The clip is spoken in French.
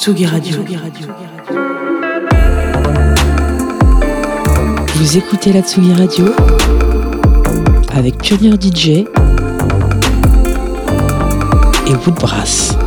Tsugi Radio. Vous écoutez la Tsugi Radio avec Pionnier DJ et Woodbrass.